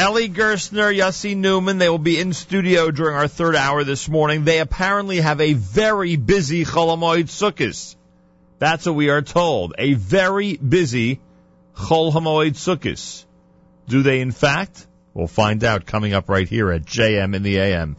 Eli Gerstner, Yossi Newman, they will be in studio during our third hour this morning. They apparently have a very busy Cholamoid Sukkot. That's what we are told. A very busy Chol Hamoed. Do they in fact? We'll find out coming up right here at JM in the AM.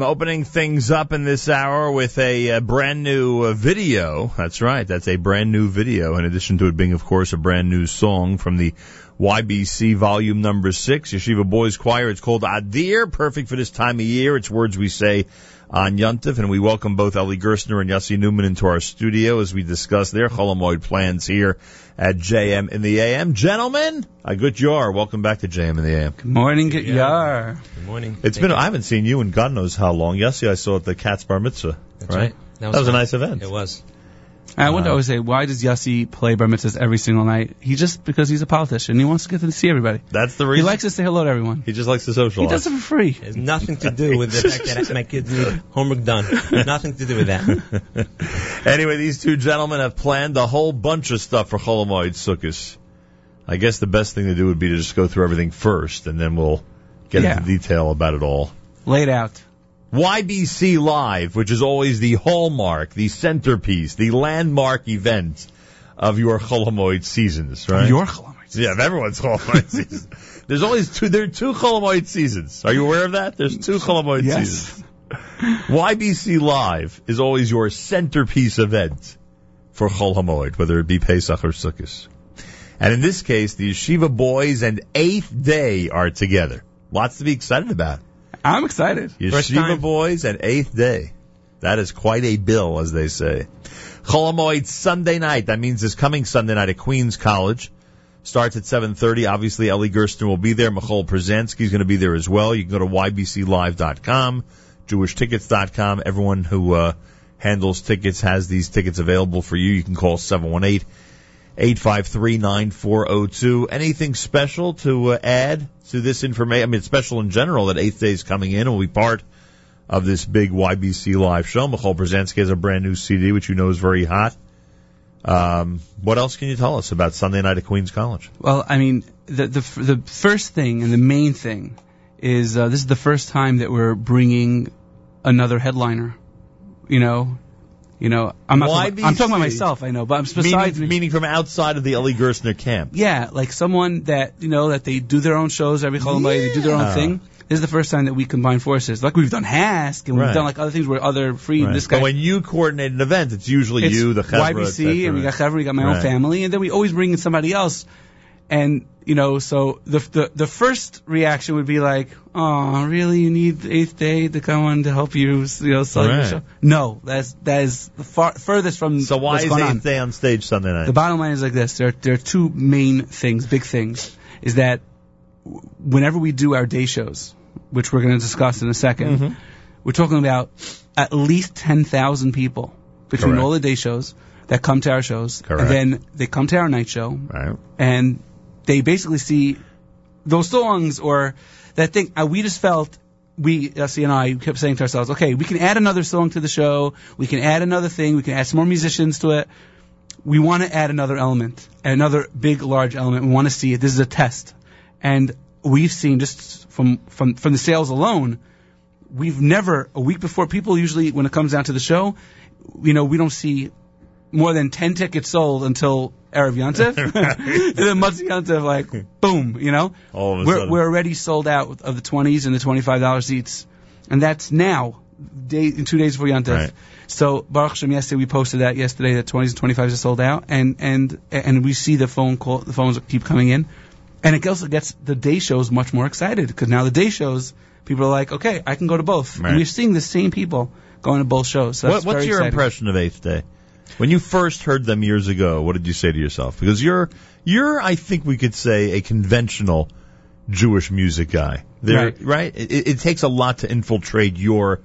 AM, opening things up in this hour with a, uh brand new uh, video. That's right, that's a brand new video, in addition to it being, of course, a brand new song from the YBC volume number six, Yeshiva Boys Choir. It's called Adir, perfect for this time of year. It's words we say on Yuntif, and we welcome both Eli Gerstner and Yossi Newman into our studio as we discuss their Cholamoid plans here at JM in the AM. Gentlemen, a good jar. Welcome back to JM in the AM. Good morning, good yar. Good morning. It's been, I haven't seen you in God knows how long. Yossi, I saw at the Cat's Bar Mitzvah, That's right? That That was a nice event. It was. I want to Uh, always say, why does Yossi play bar mitzvahs every single night? He just because he's a politician. He wants to get to see everybody. That's the reason. He likes to say hello to everyone. He just likes to socialize. He socialize. does it for free. It has nothing to do with the fact that my kids need homework done. nothing to do with that. anyway, these two gentlemen have planned a whole bunch of stuff for Cholamoid Sukkot. I guess the best thing to do would be to just go through everything first, and then we'll get Yeah. into detail about it all. Laid out. YBC Live, which is always the hallmark, the centerpiece, the landmark event of your Cholamoid seasons, right? Your chalamoid. yeah, everyone's Cholamoid season. There's always two. There are two Cholamoid seasons. Are you aware of that? There's two Cholamoid Yes. seasons. YBC Live is always your centerpiece event for Chol Hamoed, whether it be Pesach or Sukkot. And in this case, the Yeshiva boys and Eighth Day are together. Lots to be excited about. I'm excited. First Yeshiva boys and Eighth Day. That is quite a bill, as they say. Chol Hamoed Sunday night. That means this coming Sunday night at Queens College. Starts at 7.30. Obviously, Eli Gerstner will be there. Michoel Pruzansky is going to be there as well. You can go to ybclive.com, jewishtickets.com. Everyone who uh, handles tickets has these tickets available for you. You can call 718 853 9402. Anything special to uh, add to this information? I mean, it's special in general that Eighth Day is coming in and will be part of this big YBC live show. Michoel Pruzansky has a brand new CD, which you know is very hot. Um, what else can you tell us about Sunday night at Queens College? Well, I mean, the the the first thing and the main thing is uh, this is the first time that we're bringing another headliner. You know, you know, I'm not. Talking, I'm talking about myself. I know, but I'm besides Meaning, meaning from outside of the Eli Gerstner camp. Yeah, like someone that you know that they do their own shows every holiday, they do their own thing. This is the first time that we combine forces. Like we've done Hask and we've Right. done like other things where other free. Right. This guy, But when you coordinate an event, it's usually it's you, the Chevra, YBC, and we got Chevra, we got my Right. own family, and then we always bring in somebody else. And you know, so the the the first reaction would be like, "Oh, really? You need the eighth day to come on to help you, you know, sell your show?" No, that's that is the far furthest from So why is going on. Day on stage Sunday night? The bottom line is like this: there, there are two main things, big things, is that whenever we do our day shows, which we're going to discuss in a 2nd Mhm. we're talking about at least ten thousand people between Correct. all the day shows that come to our shows, Correct. and then they come to our night show, right. and they basically see those songs or that thing. Uh, we just felt we, Essie and I, kept saying to ourselves, okay, we can add another song to the show. We can add another thing. We can add some more musicians to it. We want to add another element, another big, large element. We want to see it. This is a test, and we've seen just from from from the sales alone, we've never a week before people usually when it comes down to the show, you know, we don't see more than 10 tickets sold until Erev Yontif. and then Mutzi Yontif, like, boom, you know? All of a we're, sudden. we're already sold out of the 20s and the $25 seats. And that's now, day, in two days before Yontif. Right. So, Baruch Hashem, yesterday we posted that yesterday that 20s and 25s are sold out. And, and, and we see the phone call, the phones keep coming in. And it also gets the day shows much more excited because now the day shows, people are like, okay, I can go to both. Right. And we're seeing the same people going to both shows. So What, what's your exciting. impression of Eighth Day? When you first heard them years ago, what did you say to yourself? Because you're you're I think we could say a conventional Jewish music guy. There, Right. right? It, it takes a lot to infiltrate your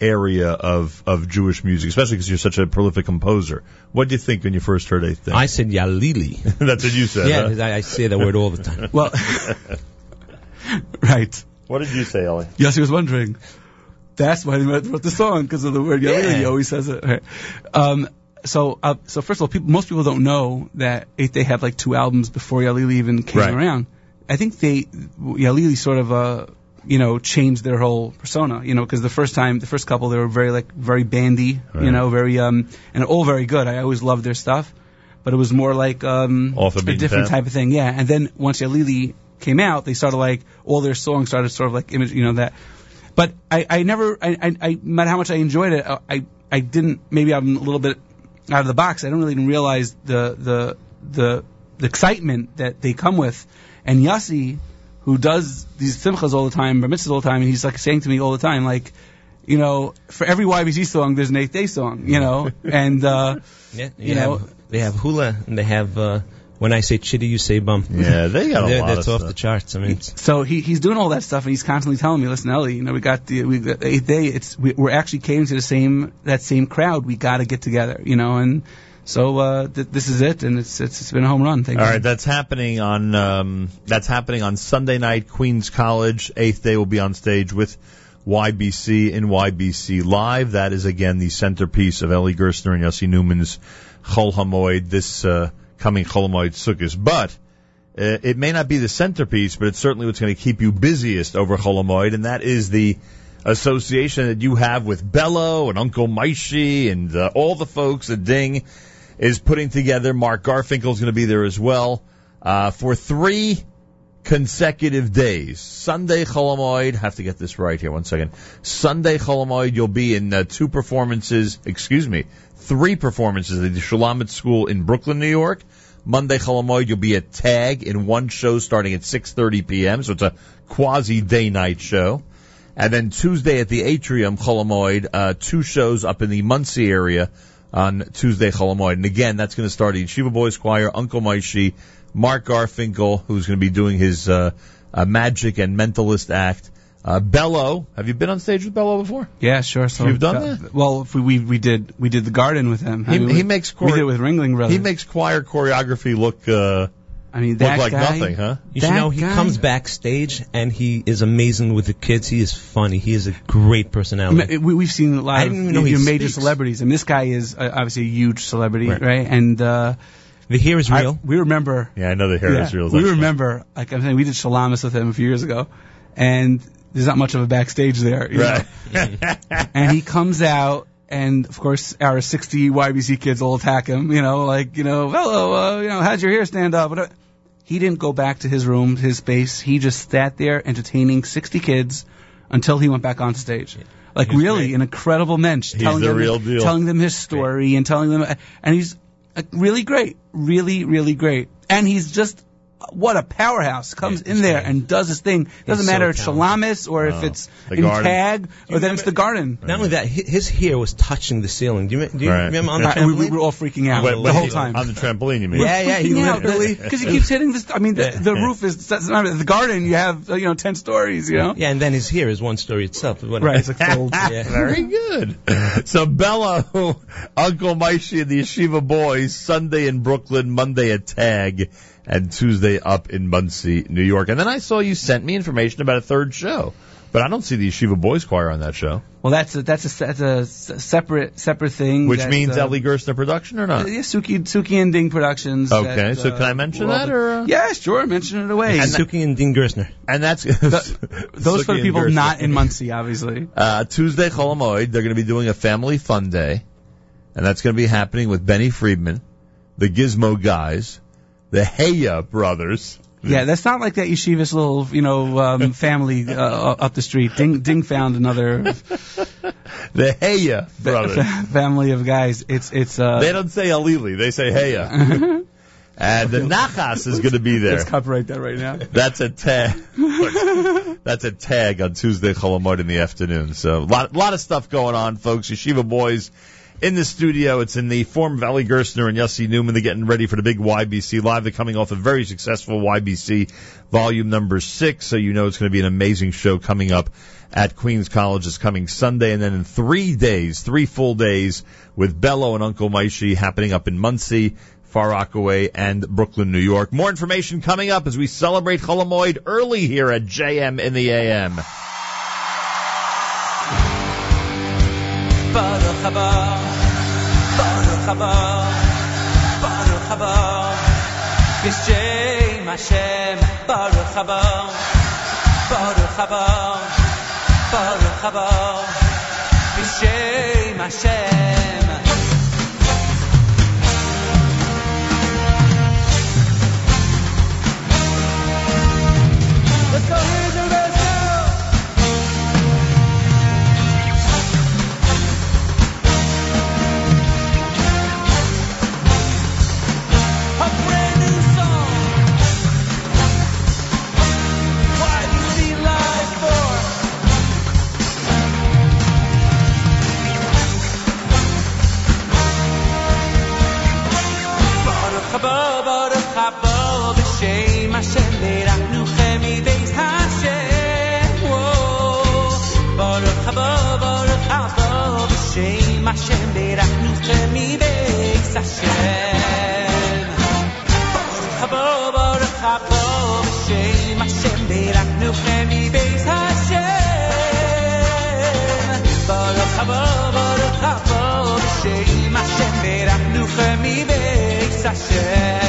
area of of Jewish music, especially because you're such a prolific composer. What did you think when you first heard Eighth Day? I said Yalili. That's what you said. yeah, huh? 'cause I, I say that word all the time. Well, right. What did you say, Eli? Yes, he was wondering. That's why he wrote the song because of the word Yalili. Yeah. He always says it. Right. Um, so, uh, so first of all, people, most people don't know that Eighth Day had like two albums before Yalili even came Right. around. I think they Yalili sort of uh, you know changed their whole persona. You know, because the first time, the first couple, they were very like very bandy. Right. You know, very um, and all very good. I always loved their stuff, but it was more like um, a different path. type of thing. Yeah, and then once Yalili came out, they started like all their songs started sort of like image, you know that. but I, I never, I, I, I, no matter how much I enjoyed it, I, I didn't. Maybe I'm a little bit out of the box. I don't really even realize the the the, the excitement that they come with. And Yossi, who does these simchas all the time, bar mitzvahs all the time, and he's like saying to me all the time, like, you know, for every YBC song, there's an eighth day song, you know, and uh, Yeah, You you know- have, they have hula and they have uh, when I say chitty, you say bum. Yeah, they got a They're- lot That's of off stuff. the charts. I mean, so he he's doing all that stuff, and he's constantly telling me, listen, Eli, you know, we got the we got the eighth day. It's we, we're actually catering to the same that same crowd. We got to get together, you know, and so uh, th- this is it, and it's it's, it's been a home run. Thank All you. right, that's happening on um, that's happening on Sunday night. Queens College eighth day will be on stage with YBC in YBC live. That is again the centerpiece of Eli Gerstner and Yossi Newman's Chol Hamoed this uh, coming Chol Hamoed Sukkot. But uh, it may not be the centerpiece, but it's certainly what's going to keep you busiest over Chol Hamoed, and that is the association that you have with Bello and Uncle Moishy and uh, all the folks at Ding is putting together. Mark Garfinkel is going to be there as well uh, for three consecutive days. Sunday Cholamoid, have to get this right here. One second. Sunday Cholamoid, you'll be in uh, two performances. Excuse me, three performances at the Shulamit School in Brooklyn, New York. Monday Cholamoid, you'll be at Tag in one show starting at 6:30 p.m. So it's a quasi day night show. And then Tuesday at the Atrium Cholamoid, uh, two shows up in the Monsey area on Tuesday Cholamoid. And again, that's going to start at Yeshiva Boys Choir, Uncle Moishy, Mark Garfinkel, who's going to be doing his uh, uh, magic and mentalist act. Uh, Bello, have you been on stage with Bello before? Yeah, sure. So You've done uh, that? Well, if we, we we did we did the garden with him. I He- mean, he we- makes we did it with Ringling Brothers. He makes choir choreography look uh, I mean look like guy, nothing, huh? you should know he guy- comes backstage and he is amazing with the kids. He is funny. He is a great I personality. mean, we, we've seen a lot I of didn't know your major speaks. celebrities, and this guy is uh, obviously a huge celebrity, Right. right? And uh, The hair is I- real. we remember Yeah, I know the hair Yeah, is real. we remember, like I'm saying, we did Shalamis with him a few years ago, and there's not much of a backstage there. Right. And he comes out, and of course, our 60 YBC kids will attack him. You know, like you know, hello, uh, you know, how'd your hair stand up? Whatever. He didn't go back to his room, his space. He just sat there entertaining 60 kids until he went back on stage. Like He was really, great. an incredible mensch, He's telling the them, real deal. telling them his story and telling them, and he's really great, really, really great. And he's just what a powerhouse comes Yeah, in there great. and does his thing. Doesn't so matter if it's talented. Shalamis or if it's the in garden. Tag or then it's the garden. Not only that, his hair was touching the ceiling. Do you, do you Right. remember on the we, trampoline? we were all freaking out Wait, the wait, whole time. on the trampoline. You mean? Yeah, yeah, he freaking out literally- because he keeps hitting this. I mean, the, Yeah. the roof is the garden. You have uh, you know ten stories. You know, Yeah, and then his hair is one story itself. Right? It's like fold. Yeah. Very good. So Bello, Uncle Moishy and the Yeshiva Boys, Sunday in Brooklyn, Monday at Tag, and Tuesday up in Monsey, New York. And then I saw you sent me information about a third show. But I don't see the Yeshiva Boys Choir on that show, Well, that's a, that's a that's a s- separate separate thing. which means uh, Eli Gerstner production or not? Yeah, Suki Suki and Ding Productions. Okay, that, so uh, can I mention well, that, or, uh? Yeah, sure, mention it away. And Suki and Dean Gersner. And that's those for Suki the people Gerstner. not in Monsey, obviously. Uh, Tuesday, Cholamoid, they're going to be doing a family fun day, and that's going to be happening with Benny Friedman, the Gizmo guys, the Heya brothers. Yeah, that's not like that yeshiva's little, you know, um, family uh, up the street. Ding, Ding found another The Heya brothers. family of guys. It's it's uh, They don't say Alili, they say Heya. and the Nachas is going to be there. let's copyright that right now. That's a tag. That's a tag on Tuesday, Cholamoid in the afternoon. So a lot, lot of stuff going on, folks. Yeshiva boys in the studio. It's in the form of Eli Gerstner and Yossi Newman. They're getting ready for the big YBC live. They're coming off a very successful YBC volume number six. So you know it's going to be an amazing show coming up at Queens College this coming Sunday. And then in three days, three full days with Bello and Uncle Moishy happening up in Monsey. Far Rockaway and Brooklyn, New York. More information coming up as we celebrate Cholamoid early here at JM in the AM. Haba, Baruch haba. B'shem Hashem, Baruch haba, Baruch haba, Baruch haba. B'shem Hashem. ברוך ברוך הבא בשם השם ברכנוכם מבית השם ברוך הבא ברוך הבא בשם השם ברכנוכם מבית השם ברוך הבא ברוך הבא בשם השם ברכנוכם מבית השם ברוך הבא ברוך הבא בשם השם ברכנוכם מבית mibeis Hashem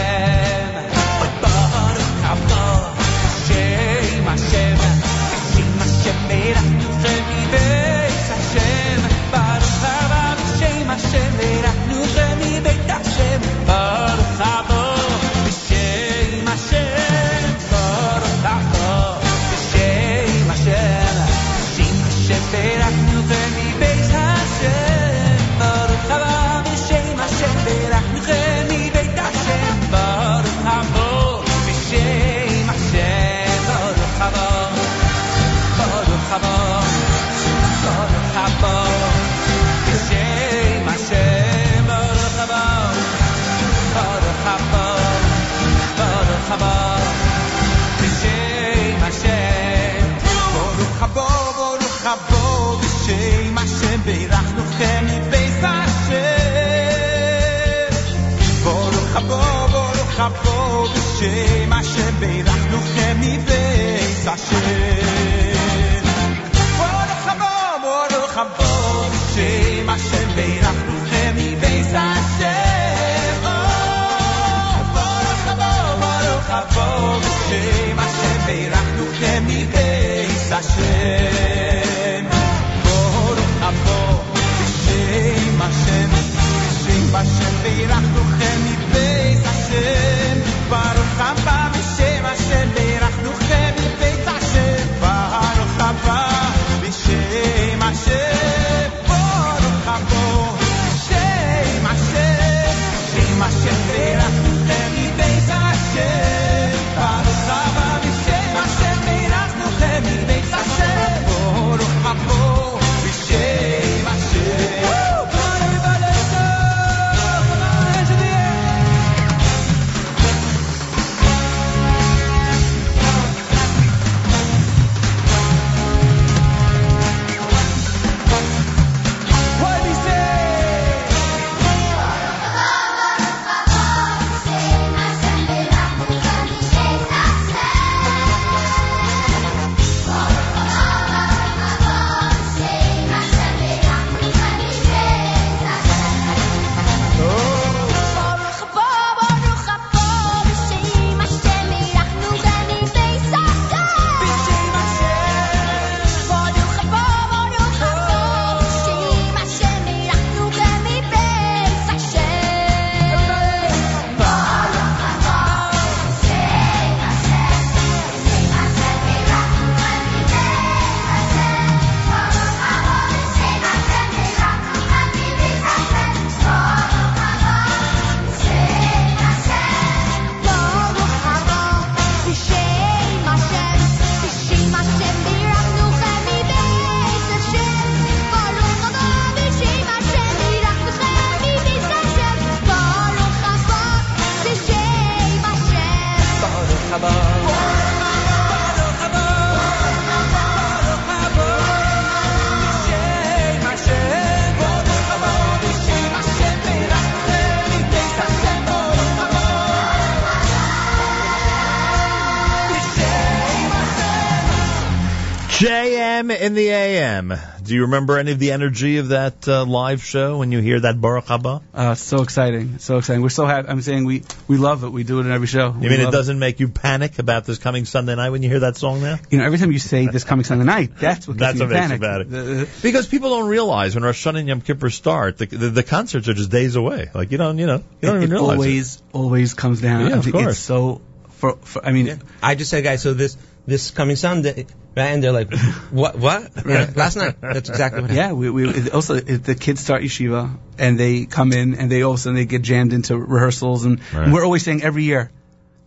Do you remember any of the energy of that uh, live show when you hear that Baruch Haba? Uh, so exciting, so exciting. We're so happy. I'm saying we we love it. We do it in every show. You mean it doesn't make you panic about this coming Sunday night when you hear that song now? You know, every time you say this coming Sunday night, that's what That's gets me what makes panic. you panic. Because people don't realize when Rosh Hashanah and Yom Kippur start, the, the, the concerts are just days away. Like you don't, you know, you don't it, even it realize it. always always comes down. Yeah, of course. It's so for, for I mean, I just said, guys, so this this coming Sunday, right? And they're like, what? What? Last night. That's exactly what happened. yeah. We, we it also the kids start yeshiva and they come in and they all of a sudden they get jammed into rehearsals and, Right. we're always saying every year.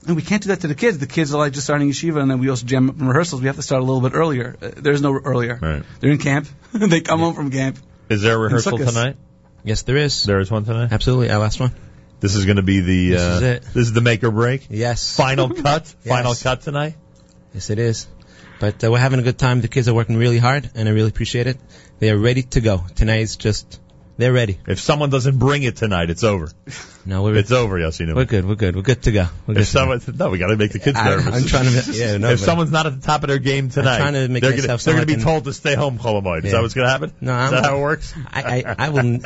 And we can't do that to the kids. The kids are like just starting yeshiva, and then we also jam up in rehearsals. We have to start a little bit earlier. Uh, there's no earlier. Right. They're in camp. they come home from camp. Is there a rehearsal tonight? Yes, there is. There is one tonight. Absolutely, our last one. This is going to be the. This uh, is it. This is the make or break. Yes. Final cut. Final cut tonight. Yes, it is. But uh, we're having a good time. The kids are working really hard, and I really appreciate it. They are ready to go. Tonight's just They're ready. If someone doesn't bring it tonight, it's over. No, we're It's over, Yossi we're good. We're good. We're good to go. We're good If to go. no, we got to make the kids I- nervous. I'm trying to. Yeah, no. if someone's not at the top of their game tonight, trying to make they're gonna, myself they're sound gonna be like an- told to stay home, Cholomoid. Is that what's going to happen? No, Is I'm- that how it works? I, I, I will.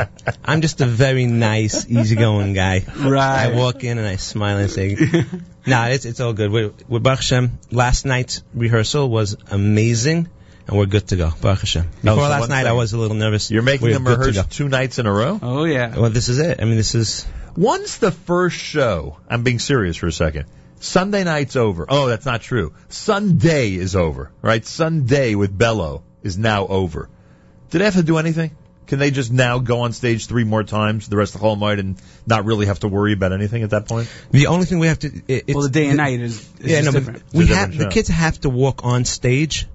I'm just a very nice, easygoing guy. Right. I walk in and I smile and say, "Nah, it's it's all good." We're, we're Baruch Hashem. Last night's rehearsal was amazing, and we're good to go. Baruch Hashem. Before so last one night, I was a little nervous. You're making we're them rehearse two nights in a row? Oh yeah. Well, this is it. I mean, this is. Once the first show, I'm being serious for a second. Sunday night's over. Oh, that's not true. Sunday is over, right? Sunday with Bello is now over. Do they have to do anything? Can they just now go on stage three more times the rest of the whole night and not really have to worry about anything at that point? The only thing we have to. It, it's, well, the day and night is, is yeah, just no, different. we have the kids have to walk on stage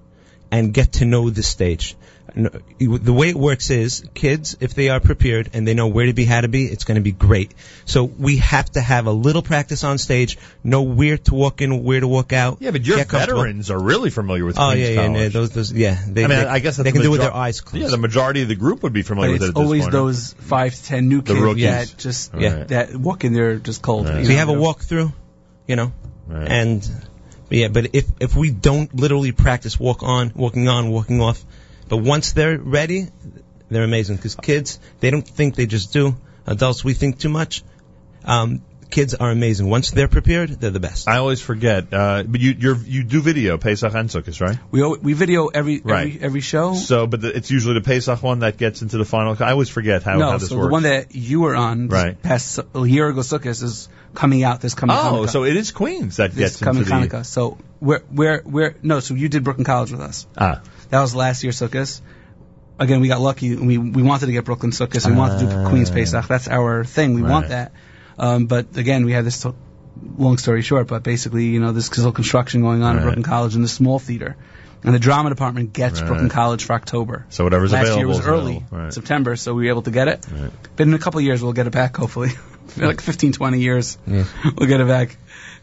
and get to know the stage. The way it works is kids, if they are prepared and they know where to be, how to be, it's going to be great. So we have to have a little practice on stage, know where to walk in, where to walk out. Yeah, but your veterans are really familiar with Oh Queens yeah, yeah, College. no, those, those, yeah. They, I mean, they, I guess that's they can the do it with their eyes closed. Yeah, the majority of the group would be But familiar with it it's at this always point. right? those five to ten new kids rookies. that just Yeah. that walk in there just cold. Right. you we have a walkthrough, you know, Right. and but yeah, but if if we don't literally practice walk on, walking on, walking off, but once they're ready, they're amazing because kids they don't think they just do. Adults we think too much. Um, kids are amazing. Once they're prepared, they're the best. I always forget, uh, but you you're, you do video Pesach and Sukkot, right? We we video every Right. every every show. So, but the, it's usually the Pesach one that gets into the final. I always forget how, no, how this so works. the one that you were on this Right. past a year ago, Sukkot is coming out this coming. oh, Hanukkah. so it is Queens that this gets coming into the Hanukkah. So we're we're we're no. So you did Brooklyn College with us. ah. That was last year Sukkot. Again, we got lucky. We we wanted to get Brooklyn Sukkot. We wanted to do Queens Pesach. That's our thing. We want that. Um, but again, we had this. To- long story short, but basically, you know, there's still construction going on Right. at Brooklyn College in the small theater, and the drama department gets Right. Brooklyn College for October. So whatever's Last available year was early. Right. September, so we were able to get it. Right. But in a couple of years, we'll get it back. Hopefully, like 15, 20 years, we'll get it back.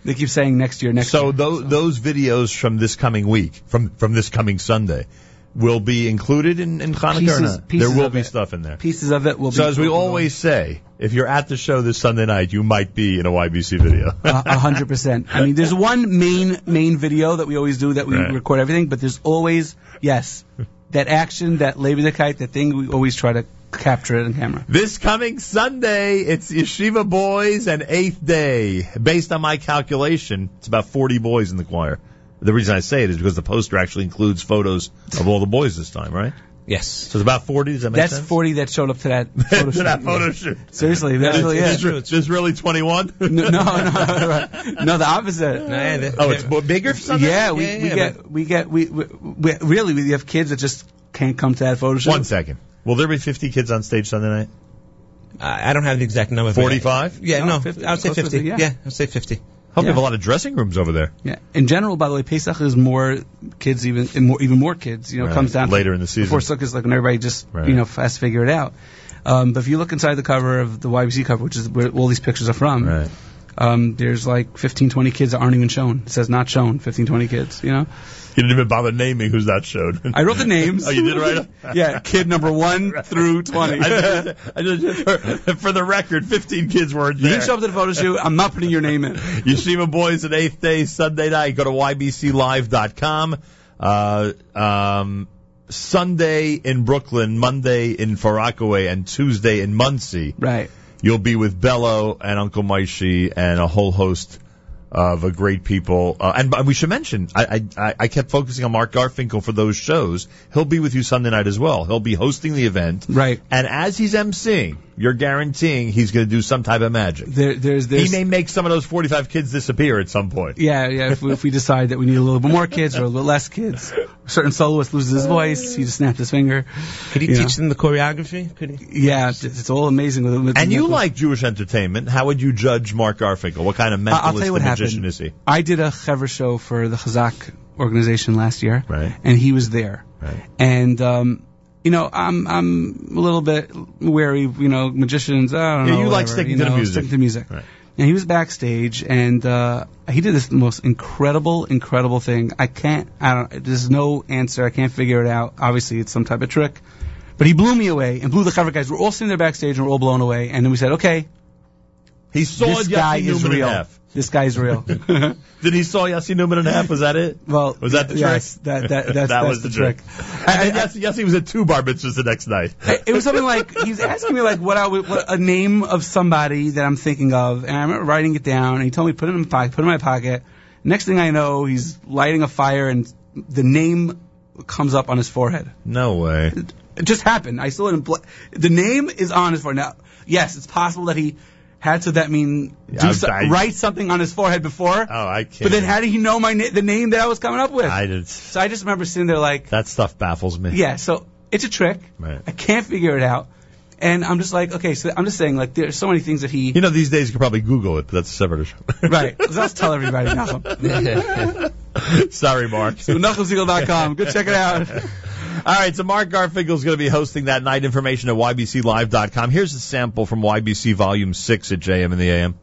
They keep saying next year, next So year. those those videos from this coming week, from from this coming Sunday, will be included in, in Hanukkah or not? there will be it. stuff in there. pieces of it will be. So as we always say, if you're at the show this Sunday night, you might be in a YBC video. A hundred percent. I mean, there's one main main video that we always do that we Right. record everything, but there's always yes that action, that labor kite, that thing. We always try to capture it on camera. This coming Sunday, it's Yeshiva Boys and Eighth Day. Based on my calculation, it's about 40 boys in the choir. The reason I say it is because the poster actually includes photos of all the boys this time, right? yes. So it's about 40. Does that make That's sense? 40 that showed up to that photo to shoot. that photo shoot. Seriously, that's really Is it. this, true. re- is really 21? No, no, no, right. no, the opposite. No, they- oh, it's bigger for Sunday? Yeah, we, Yeah, we yeah, get we get we, we, we really we have kids that just can't come to that photo shoot. One second. Will there be 50 kids on stage Sunday night? I I don't have the exact number. 45? Yeah, No, no, 50, I would say close to 50. 50, yeah. yeah, I'd say 50. Hope you have a lot of dressing rooms over there. Yeah. In general, by the way, Pesach is more kids, even and more, even more kids. You know, Right. comes down to Later in the season. before Sukkot is like when everybody just Right. you know has to figure it out. Um, but if you look inside the cover of the YBC cover, which is where all these pictures are from, Right. um, there's like 15, 20 kids that aren't even shown. It says not shown. 15, 20 kids. You know, You didn't even bother naming who's that showed. I wrote the names. oh, you did write 'em? yeah, kid number one through 20. I just, I just, for, for the record, 15 kids you there. didn't show up to the photo shoot. I'm not putting your name in. Yeshiva Boys at 8th Day, Sunday night. Go to ybclive.com. Uh, um, Sunday in Brooklyn, Monday in Far Rockaway, and Tuesday in Monsey. Right. You'll be with Bello and Uncle Moishy and a whole host of a great people. Uh, and, and we should mention, I, I, I kept focusing on Mark Garfinkel for those shows. He'll be with you Sunday night as well. He'll be hosting the event. Right. And as he's emceeing, you're guaranteeing he's going to do some type of magic. There, there's He may make some of those 45 kids disappear at some point. Yeah, yeah. If we, if we decide that we need a little bit more kids or a little less kids, a certain soloist loses his voice, he just snaps his finger. Could he You teach them the choreography? Could he? Yeah, it's, it's all amazing. With, with And you with- like Jewish entertainment. How would you judge Mark Garfinkel? What kind of mentalist tell and magician happened. is he? I did a Chever show for the Chazak organization last year, Right. and he was there. Right. And um, you know, I'm I'm a little bit wary. You know, magicians. I don't Yeah, know. you like sticking you to the music. Sticking to music. Right. And he was backstage, and uh, he did this most incredible, incredible thing. I can't. I don't. There's no answer. I can't figure it out. Obviously, it's some type of trick. But he blew me away and blew the cover guys. We're all sitting there backstage and we're all blown away. And then we said, okay, He saw this guy Yossi is Newman real. in half. This guy's real. Did he saw Yossi Newman in half? Was that it? well, Was that the yes, trick? That, that, that's, that was the, the trick. And then Yossi, Yossi was at two bar mitzvahs the next night. it was something like he was asking me like what I would, what a name of somebody that I'm thinking of, and I remember writing it down. And he told me put it in my pocket, put it in my pocket. Next thing I know, he's lighting a fire, and the name comes up on his forehead. No way. It just happened. I it in bl- the name is on his forehead. Now, yes, it's possible that he had to that mean do so- I- write something on his forehead before. Oh, I can't. but then how did he know my na- the name that I was coming up with? I did. so I just remember sitting there like, That stuff baffles me. yeah. So it's a trick. Right. I can't figure it out. And I'm just like, okay, so I'm just saying, like, there's so many things that he. You know, these days you could probably Google it, but that's a separate issue. right. Let's tell everybody. Sorry, Mark. So NachumSegal.com. Go check it out. All right, so Mark Garfinkel is going to be hosting that night. Information at ybclive.com. Here's a sample from YBC Volume 6 at JM in the AM.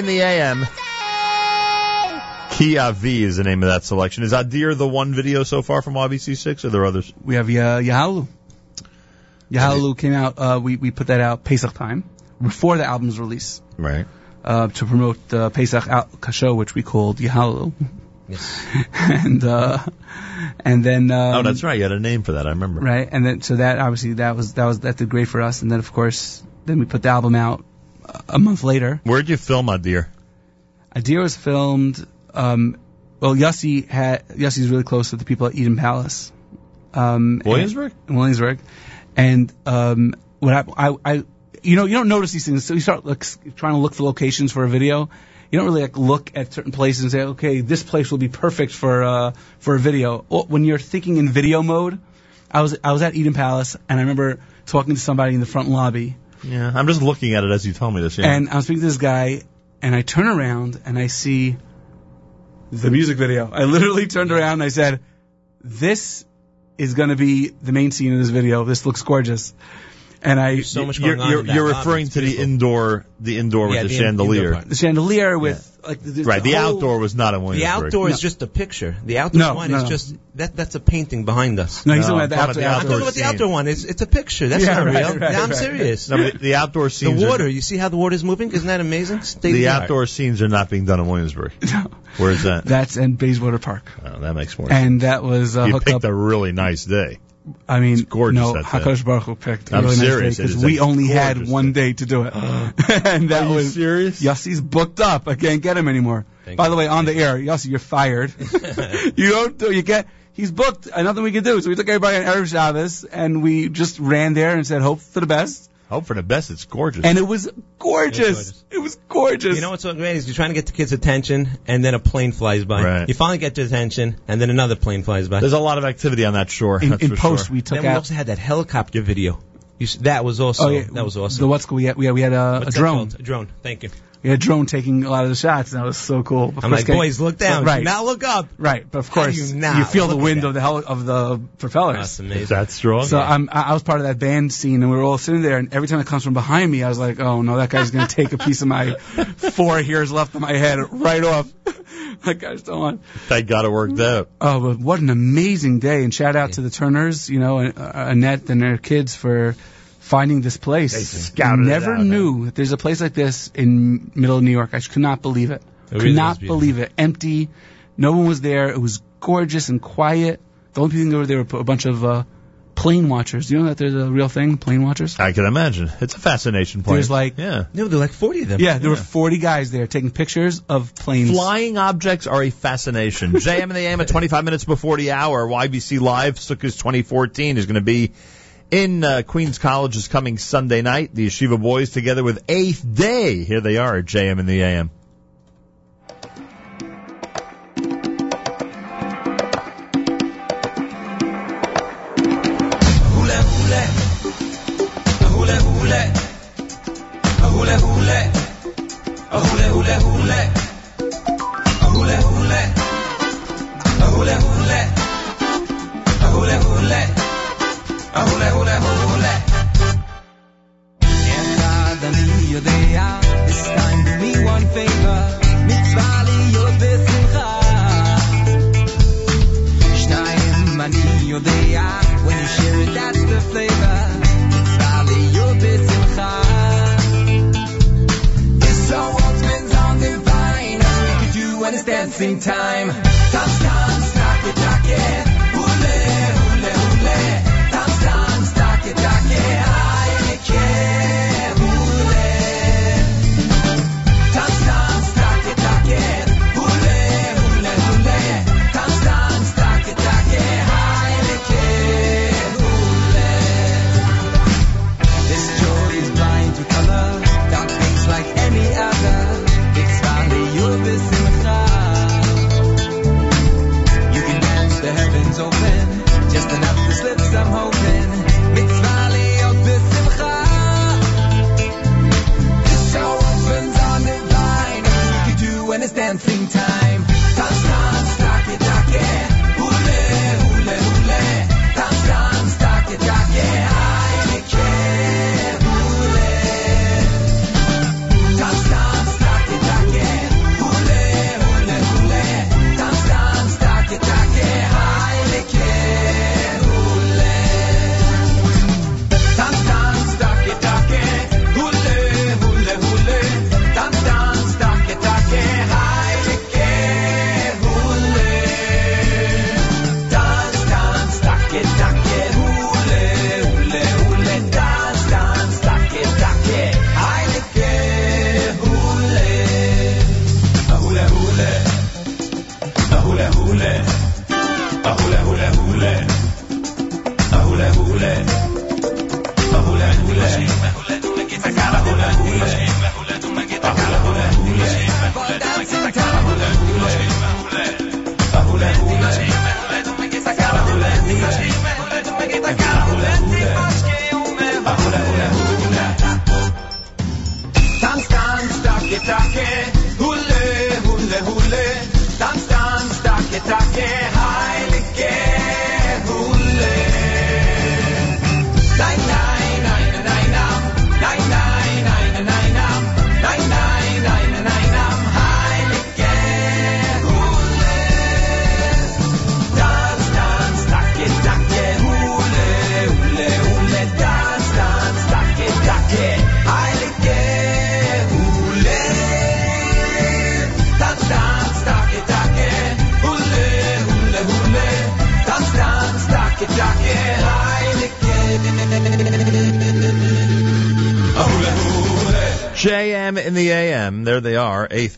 In the AM. Kia V is the name of that selection. Is Adir the one video so far from YBC6 or are there others? We have uh, Yahalu. Yahalu came out. Uh, we we put that out Pesach time before the album's release Right. uh, to promote the Pesach al- show, which we called Yahalu. Yes. and uh, and then um, oh, that's right. You had a name for that. I remember. right. And then so that obviously that was that was that did great for us. And then of course then we put the album out uh, a month later. Where'd you film Adir? Idea was filmed. Um, well, Yossi had Yossi's really close with the people at Eden Palace. Um, Williamsburg? in Williamsburg, and um, what I, I, I, you know, you don't notice these things. So you start like, trying to look for locations for a video. You don't really like look at certain places and say, okay, this place will be perfect for uh, for a video. When you're thinking in video mode, I was I was at Eden Palace and I remember talking to somebody in the front lobby, Yeah. I'm just looking at it as you tell me this. Yeah. and I'm speaking to this guy, and I turn around and I see the music video. I literally turned around and I said, "This is going to be the main scene of this video. This looks gorgeous." And I There's so much you're going on. you're, you're referring to the indoor, the indoor Yeah, with the, the in- indoor chandelier. part. the chandelier with like the, Right. The whole- outdoor was not in Williamsburg. The outdoor No. is just a picture. The outdoor No, one no, is no. just that. That's a painting behind us. No, he's No, talking about the I'm outdoor. I'm talking about the outdoor one. It's it's a picture. That's Yeah, not right, real. right, Yeah, I'm right. serious. No, the, the outdoor scenes. The water. Are, You see how the water is moving? Isn't that amazing? State of the art. outdoor scenes are not being done in Williamsburg. Where is that? that's in Bayswater Park, Oh, that makes more sense. and that was uh, You picked up. a really nice day. I mean, gorgeous no. Hakadosh Baruch Hu picked. a I'm really serious, nice it because we only had one day. day to do it, and that was serious? Yossi's booked up. I can't get him anymore. Thank By the way, on the air, Yossi, you're fired. you don't do. You get. He's booked. Uh, Nothing we can do. So we took everybody on Erev Shabbos, and we just ran there and said, "Hope for the best." Hope for the best. It's gorgeous. And it was gorgeous. gorgeous. It was gorgeous. You know what's so great is you're trying to get the kids' attention, and then a plane flies by. Right. You finally get their attention, and then another plane flies by. There's a lot of activity on that shore. in, that's in for post, sure. we took then we also had that helicopter video. You that was also oh yeah, that was awesome. The what's we had? We had, we had uh, a, a drone. A drone. Thank you. We had a drone taking a lot of the shots, and that was so cool. Of I'm like, getting- boys, look down. Right. Do not look up. Right, but of course you not feel the wind of the hel- of the propellers. That's amazing. Is that strong? So I'm, I I was part of that band scene, and we were all sitting there. And every time it comes from behind me, I was like, "Oh no, that guy's gonna take a piece of my four hairs left on my head right off." like I just don't want. They got it worked out. Oh, but what an amazing day! And shout out to the Turners, you know, uh, Annette and their kids for finding this place. They scouted it Never out, knew that there's a place like this in middle of New York. I just could not believe it. It could really not believe it. Empty. No one was there. It was gorgeous and quiet. The only people that were there were a bunch of uh, plane watchers. Do you know that there's a real thing, plane watchers? I can imagine. It's a fascination point. There's like- yeah. No, there were like 40 of them. Yeah, there were 40 guys there taking pictures of planes. Flying objects are a fascination. JM and the AM at 25 minutes before the hour. YBC Live Sukkot 2014 is going to be in uh, Queens College is coming Sunday night. The Yeshiva boys together with Eighth Day. Here they are at JM and the AM.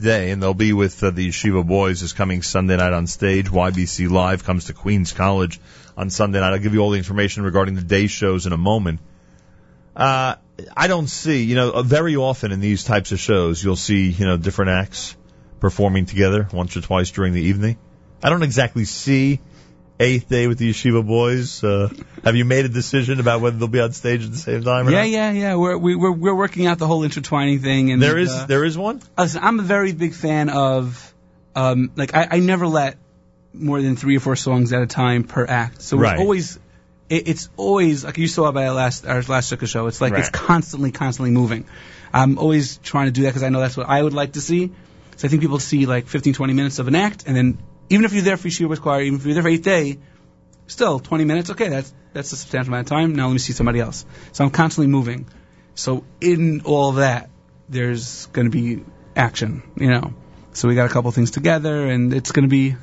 Day, and they'll be with uh, the Yeshiva Boys this coming Sunday night on stage. YBC Live comes to Queens College on Sunday night. I'll give you all the information regarding the day shows in a moment. Uh, I don't see, you know, uh, very often in these types of shows, you'll see, you know, different acts performing together once or twice during the evening. I don't exactly see eighth day with the Yeshiva Boys. Uh, have you made a decision about whether they'll be on stage at the same time? Or Yeah, not? yeah, yeah. We're we, we're we're working out the whole intertwining thing, and There is uh, there is one. Listen, I'm a very big fan of, um, like I, I never let more than three or four songs at a time per act. So Right. it's always, it, it's always like you saw by our last our last Sukkah show. It's like it's constantly, constantly moving. I'm always trying to do that because I know that's what I would like to see. So I think people see like 15, 20 minutes of an act, and then even if you're there for Yeshiva Choir, even if you're there for eight day, still 20 minutes. Okay, that's that's a substantial amount of time. Now let me see somebody else. So I'm constantly moving. So in all of that, there's going to be action, you know. So we got a couple things together, and it's going to be.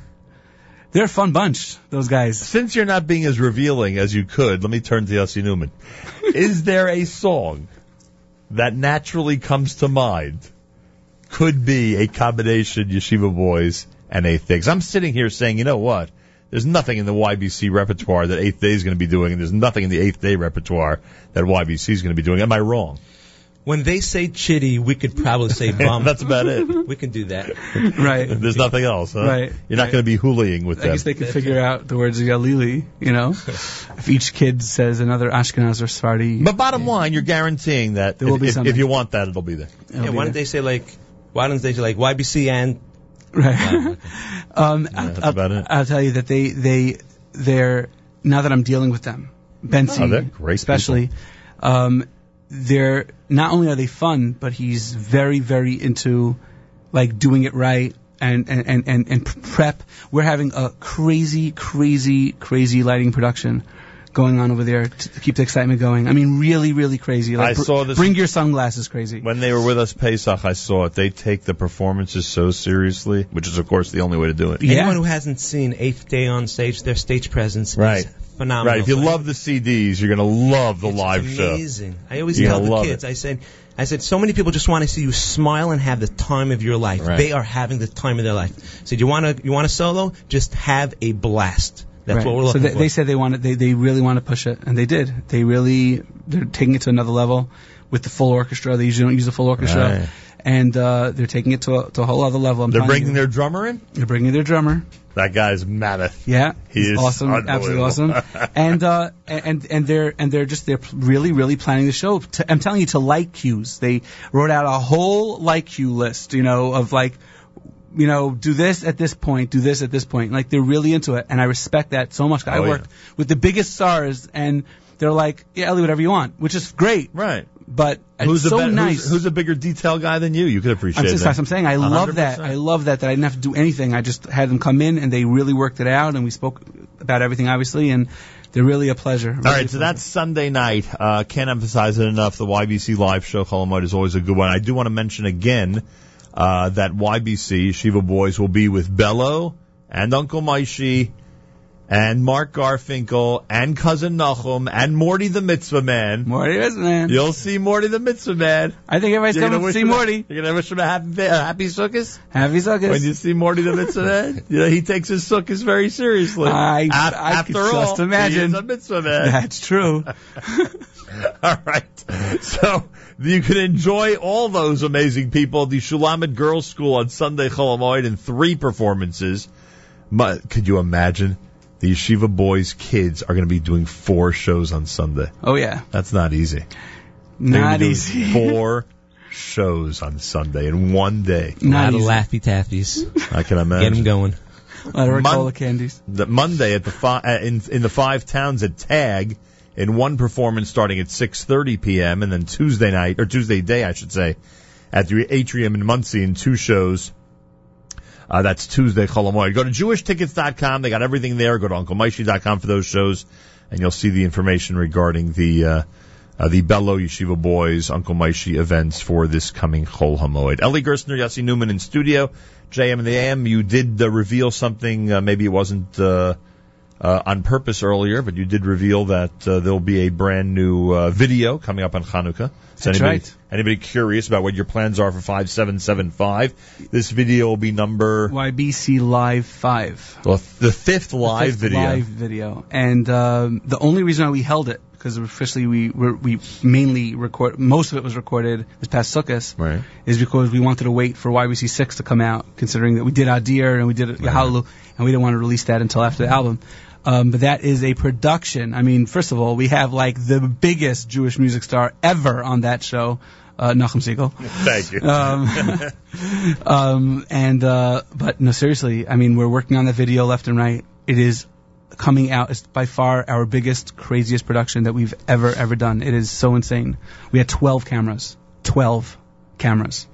They're a fun bunch, those guys. Since you're not being as revealing as you could, let me turn to Yossi Newman. Is there a song that naturally comes to mind? Could be a combination Yeshiva Boys and Eighth Day. 'Cause I'm sitting here saying, you know what? There's nothing in the YBC repertoire that Eighth Day is going to be doing, and there's nothing in the Eighth Day repertoire that YBC is going to be doing. Am I wrong? When they say chitty, we could probably say bum. That's about it. we can do that. Right. There's nothing else, huh? Right. You're not Right. going to be hoolaying with I them. guess they could figure out the words of Galili, you know. if each kid says another Ashkenaz or Sephardi, But bottom line, you're guaranteeing that There will if, be if, something. if you want that, it'll be there. it'll Yeah, be why there. don't they say like, why don't they say like YBC and Right. um, that's I'll, about it. I'll tell you that they they they're now that I'm dealing with them, Bensi Oh, especially. Um, they're not only are they fun, but he's very very into like doing it right and and and, and prep. We're having a crazy crazy crazy lighting production. Going on over there to keep the excitement going. I mean, really, really crazy. Like, I br- saw this- Bring your sunglasses, crazy. When they were with us Pesach, I saw it. They take the performances so seriously, which is of course the only way to do it. Yeah. anyone who hasn't seen Eighth Day on stage, their stage presence Right. is phenomenal. Right. If you So love the CDs, you're going to love the it's live show. amazing. I always You're tell the kids, it. I said, I said, so many people just want to see you smile and have the time of your life. Right. They are having the time of their life. So you want to, you want a solo? Just have a blast. That's Right. what we're so they, for. they said they wanted, they, they really want to push it, and they did. They really, they're taking it to another level with the full orchestra. They usually don't use the full orchestra, Right. and uh, they're taking it to a, to a whole other level. I'm They're bringing you. their drummer in. they're bringing their drummer. That guy's mammoth. Yeah, He he's is awesome, absolutely awesome. and uh, and and they're and they're just they're really really planning the show. To, I'm telling you to light cues. They wrote out a whole light cue list, you know, of like, you know, do this at this point, do this at this point. Like they're really into it, and I respect that so much. I Oh, yeah. worked with the biggest stars, and they're like, yeah, Eli, whatever you want, which is great. Right. But Who's so be- nice. Who's, who's a bigger detail guy than you? You could appreciate I'm just that. I'm saying I love that. I love that that I didn't have to do anything. I just had them come in and they really worked it out and we spoke about everything obviously and they're really a pleasure. All right, so that's Sunday night. Uh, can't emphasize it enough. The YBC live show, Colomite, is always a good one. I do want to mention again uh, that YBC Shiva Boys will be with Bello and Uncle Moishy and Mark Garfinkel and cousin Nachum and Morty the Mitzvah Man. Morty is man. You'll see Morty the Mitzvah Man. I think everybody's coming to see him a- Morty. You're gonna wish him a happy, a happy Sukkot Happy Sukkot. when you see Morty the Mitzvah Man. You know, he takes his Sukkot very seriously. I- Af- after could all, just imagine. he is a Mitzvah Man. That's true. All right. So you can enjoy all those amazing people at the Shulamit Girls School on Sunday Chol Hamoed in three performances. Could you imagine? The Yeshiva boys' kids are going to be doing four shows on Sunday. Oh yeah, That's not easy. They're not doing easy. Four shows on Sunday in one day. Not a lot Not of laffy taffies. I can imagine. Get them imagine. going. A lot of Mon- Ricola candies. the Monday at the fi- uh, in in the five towns at Tag in one performance starting at 6:30 p.m. and then Tuesday night or Tuesday day I should say at the Atrium in Monsey in two shows. Uh, that's Tuesday Chol Hamoed. Go to jewishtickets.com. They got everything there. Go to unclemoishy.com for those shows, and you'll see the information regarding the uh, uh, the Bello Yeshiva Boys Uncle Moishy events for this coming Chol Hamoed. Eli Gerstner, Yossi Newman in studio. JM and the AM. You did uh, reveal something. Uh, maybe it wasn't uh, on purpose earlier, but you did reveal that uh, there'll be a brand new uh, video coming up on Hanukkah. So That's anybody, right. Anybody curious about what your plans are for 5775? This video will be number YBC Live Five. well, the fifth live Fifth video. Live video. And um, the only reason why we held it because officially we we mainly record most of it was recorded this past Sukkot Right. is because we wanted to wait for YBC Six to come out, considering that we did Adir and we did Yahalu, and we didn't want to release that until after the album. Um, but that is a production. I mean, first of all, we have like the biggest Jewish music star ever on that show, uh, Nachum Segal. Thank you. Um, um, and uh, but no, seriously, I mean, we're working on that video left and right. It is coming out. It's by far our biggest, craziest production that we've ever ever done. It is so insane. We had 12 cameras, 12 cameras.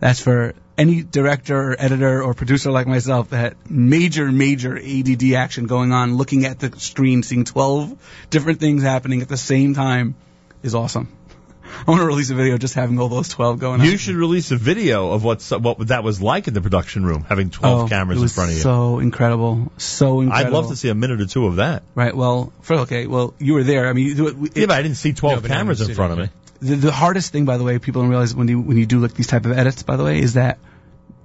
That's for any director or editor or producer like myself that major, major ADD action going on, looking at the screen, seeing 12 different things happening at the same time is awesome. I want to release a video just having all those 12 going on. You should release a video of what what that was like in the production room, having 12 Oh, cameras it in front of you. So incredible, so incredible. I'd love to see a minute or two of that. Right. Well, for okay. Well, you were there. I mean, you- it, Yeah, but I didn't see 12 No, but not in cameras in front of me. The, the hardest thing, by the way, people don't realize when you when you do like these type of edits, by the way, is that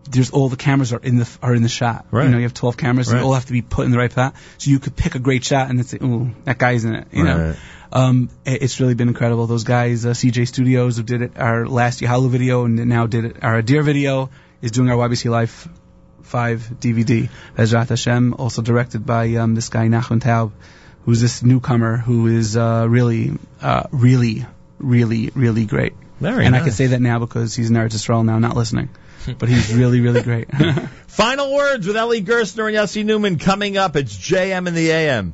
there's all the cameras are in the are in the shot. Right. You know, you have 12 cameras, Right. they all have to be put in the right spot. So you could pick a great shot and then say, "Ooh, that guy's in it." You know. Um, it- it's really been incredible. Those guys, uh, CJ Studios, who did it our last Yahalu video and now did it our Deer video, is doing our YBC Life 5 DVD. Bezrat Hashem, also directed by um, this guy Nachman Taub, who's this newcomer who is uh, really, uh, really, really, really great. Very and I can say that now because he's in Eretz now, not listening. But he's really, really great. Final words with Eli Gerstner and Yossi Newman coming up. It's JM in the AM.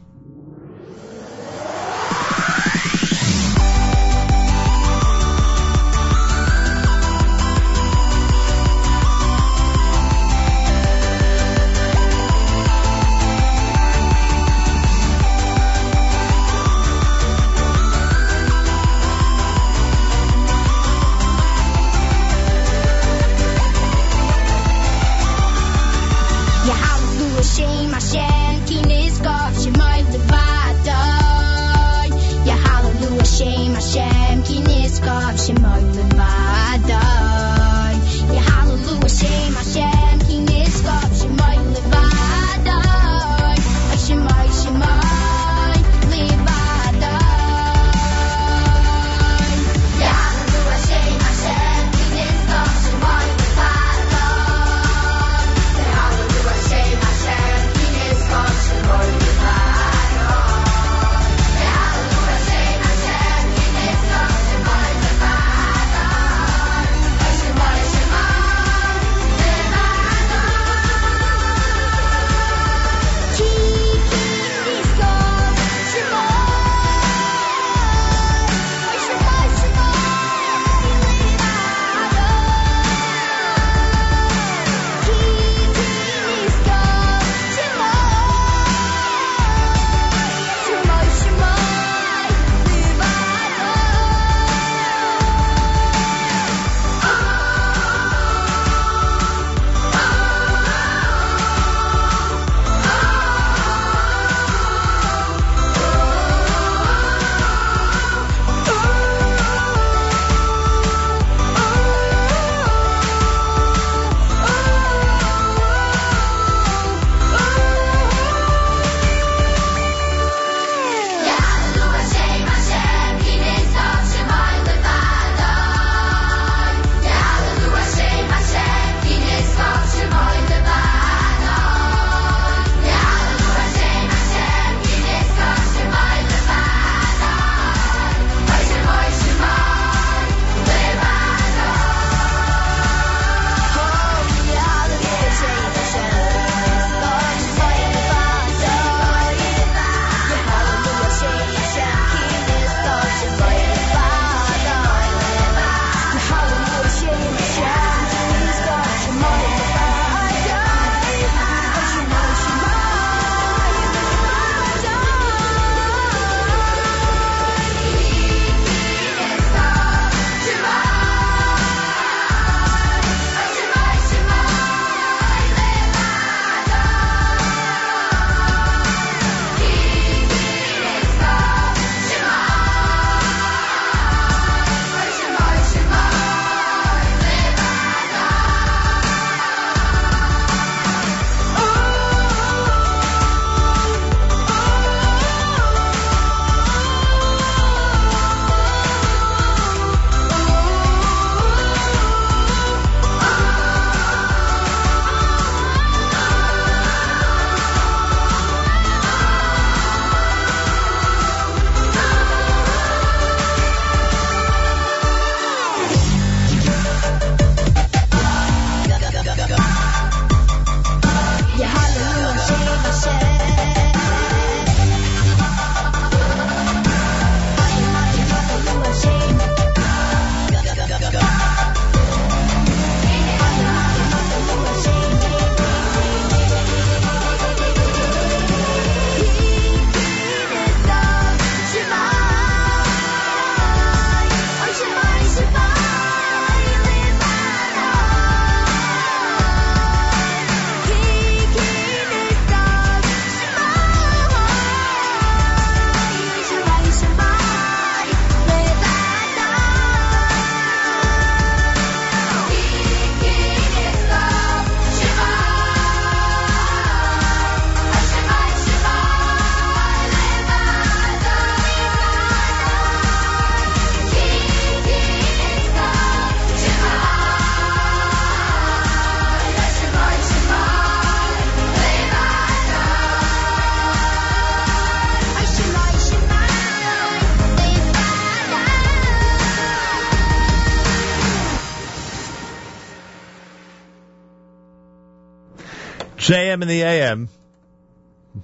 JM and the AM.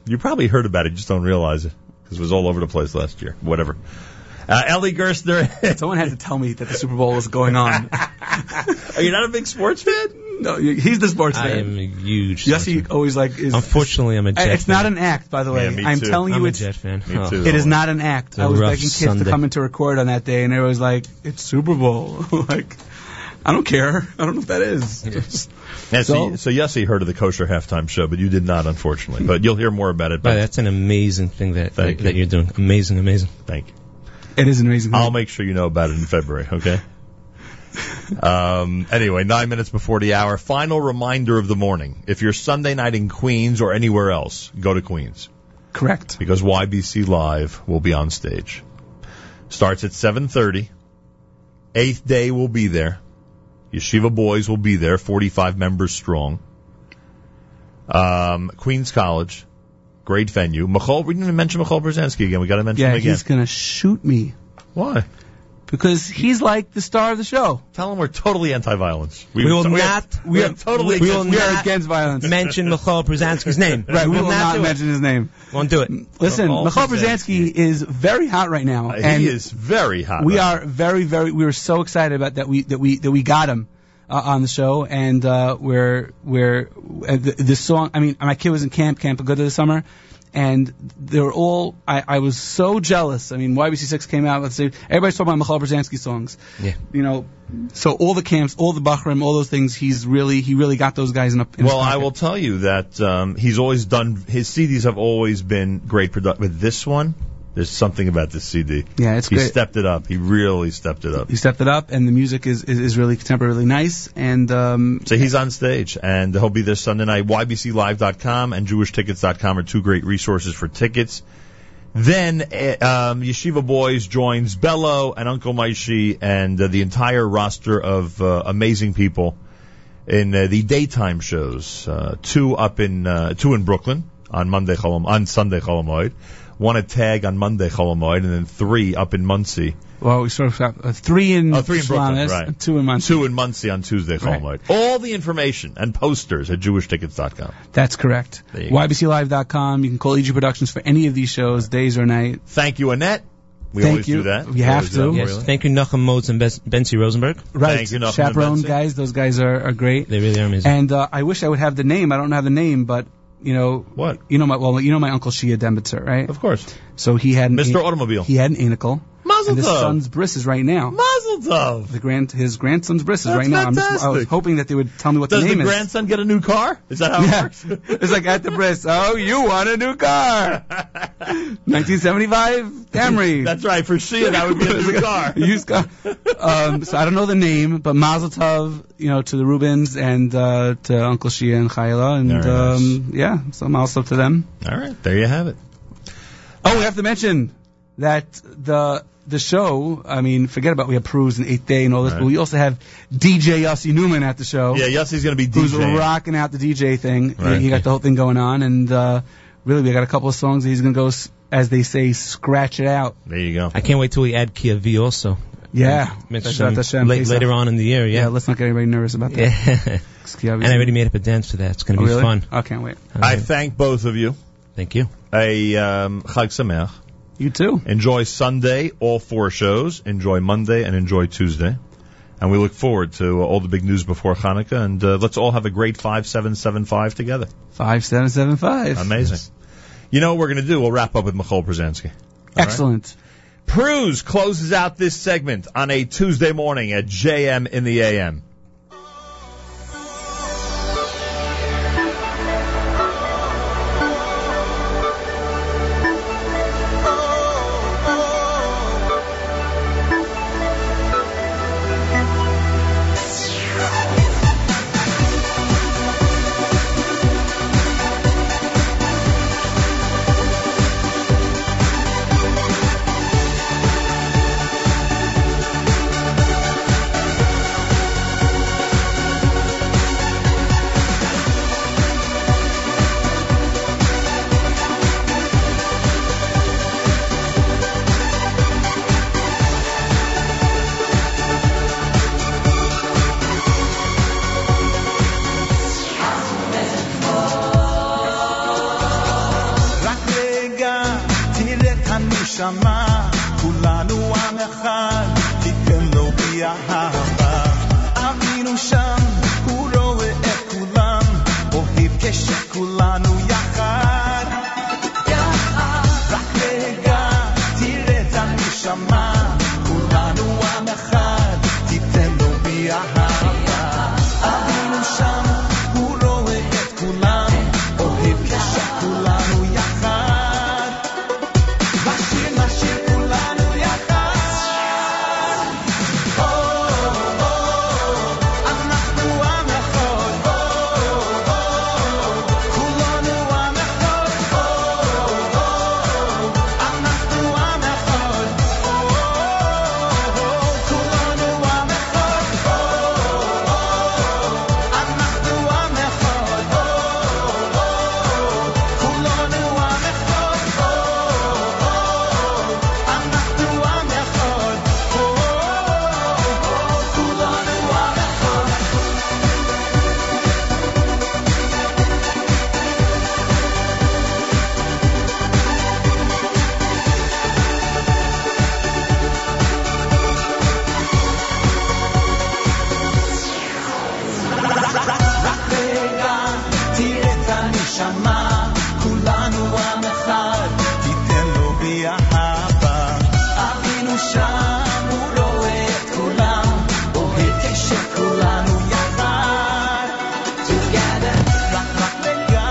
You probably heard about it, just don't realize it because it was all over the place last year. Whatever. Uh, Eli Gerstner. Someone had to tell me that the Super Bowl was going on. Are you not a big sports fan? no, he's the sports I fan. am a huge. Yes, he always like is. Unfortunately, I'm a Jet it's not an act, by the way. Yeah, me I'm too. telling you, I'm a it's Jet fan. Me Oh. too. it is not an act. a I was begging kids to come in to record on that day, and they was like, "It's Super Bowl." like, I don't care. I don't know what that is. Yeah, so, So- so Yossi heard of the kosher halftime show, but you did not, unfortunately. But you'll hear more about it. But But that's an amazing thing that Thank that, that you. you're doing. Amazing, amazing. thank you. it is an amazing. thing. I'll make sure you know about it in February, okay? um, anyway, nine minutes before the hour. Final reminder of the morning. If you're Sunday night in Queens or anywhere else, go to Queens Correct. because YBC Live will be on stage. Starts at 7.30. Eighth day will be there. Yeshiva Boys will be there, 45 members strong. Um, Queens College, great venue. Michal, we didn't even mention Michoel Pruzansky again. We got to mention Yeah, him again. he's gonna shoot me Why? Because he's like the star of the show. Tell him we're totally anti-violence. We will are- not- We are totally. we will against- We are not against violence. Mention Michoel Pruzansky's name. Right, we will not do it. mention his name. Won't do it. Listen, Michoel Pruzansky. Pruzansky is very hot right now, Uh, and he is very hot. we right are very, very. We were so excited about that. We that we that we got him uh, on the show, and uh, we're we're uh, the, the song. I mean, my kid was in camp, Camp Good this summer, and they're all. I, I was so jealous. I mean, YBC Six came out. Let's say everybody's talking about Michoel Pruzansky songs. Yeah. You know, so all the camps, all the Bachrim, all those things. He's really he really got those guys in a. In Well, I will tell you that um, he's always done. His CDs have always been great production. with this one, there's something about this CD. Yeah, it's he great. stepped it up. He really stepped it up. He stepped it up, and the music is is, is really contemporary, really nice, and um, So he's on stage, and he'll be there Sunday night. YBCLive.com and JewishTickets.com are two great resources for tickets. Then eh, um, Yeshiva Boys joins Bello and Uncle Moishy and uh, the entire roster of uh, amazing people in uh, the daytime shows. Uh, two up in uh, two in Brooklyn on Monday on Sunday Chol Hamoed, one at Tag on Monday Chol Hamoed, and then three up in Monsey. well, we sort of got uh, three in Oh, three in Brooklyn, Slamis, right. and two in Monsey. Two in Monsey on Tuesday Right. Chol Hamoed. All the information and posters at JewishTickets.com. That's correct. There you go. YBCLive.com. You can call EG Productions for any of these shows, days or night. Thank you, Annette. We Thank always you. do that. You We have to. that Yes. for you. Thank you, Nachum Modes and Bes- Bensi Rosenberg. Right. Thank you, Nachum Chaperone Betsy. guys, those guys are, are great. They really are amazing. And uh, I wish I would have the name. I don't have the name, but you know, What? you know my well, you know my uncle Shia Dembitzer, right? Of course. So he had an Mr. Automobile. He had an anicle. Mazel and his tov. son's bris is right now. Mazel tov. The grand his grandson's bris is That's right now. I'm just, I was fantastic. hoping that they would tell me what Does the the name is. grandson get a new car? Is that how it Yeah. works? it's like at the bris. Oh, you want a new car? 1975 Camry. That's right. For Shia, that would be a new car. Used car. Um, so I don't know the name, but Mazel Tov, you know, to the Rubens and uh, to Uncle Shia and Chayla, and Very nice. um, yeah, so Mazel Tov to them. All right. There you have it. Oh, we have to mention that the the show. I mean, forget about we have Prus and Eighth Day and all this, Right. but we also have DJ Yossi Newman at the show. Yeah, Yossi's going to be DJ. who's rocking out the DJ thing. Right. He got the whole thing going on, and uh, really, we got a couple of songs that he's gonna go, as they say, scratch it out. There you go. I can't wait till we add Kia V also. Yeah, Mention Hashem, la- Pesach. later on in the year. Yeah, Yeah. let's not get anybody nervous about that. Yeah. Yeah. and I already made up a dance for that. It's going to oh, be really? fun. I can't wait. I thank both of you. Thank you. A um, Chag Sameach. You too. Enjoy Sunday, all four shows. Enjoy Monday and enjoy Tuesday. And we look forward to uh, all the big news before Hanukkah. And uh, let's all have a great 5775 together. Five seven seven five. Amazing. You know what we're going to do? We'll wrap up with Michoel Pruzansky. Excellent. Pruse closes out this segment on a Tuesday morning at JM in the AM. Together, rock, rock, lega.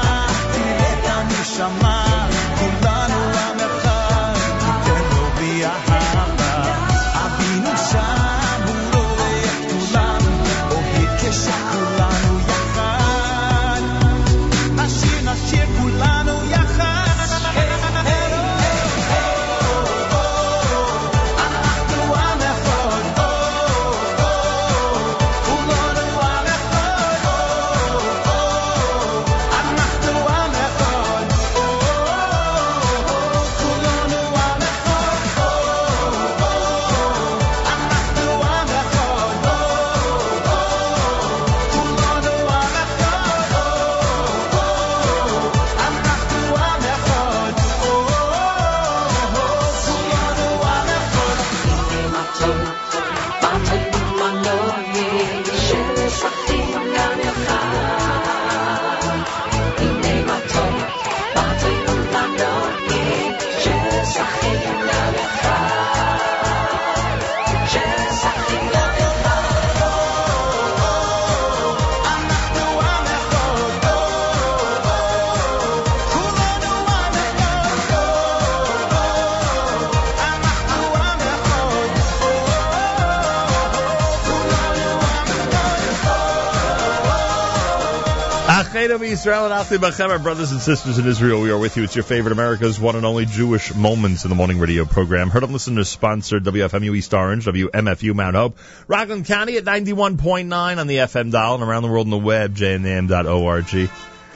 Shalom Israel and Achim Bachem, brothers and sisters in Israel. We are with you. It's your favorite America's one and only Jewish Moments in the Morning Radio program. Heard and listen to sponsored WFMU East Orange, WMFU Mount Hope, Rockland County at 91.9 on the FM dial and around the world on the web, jnam.org.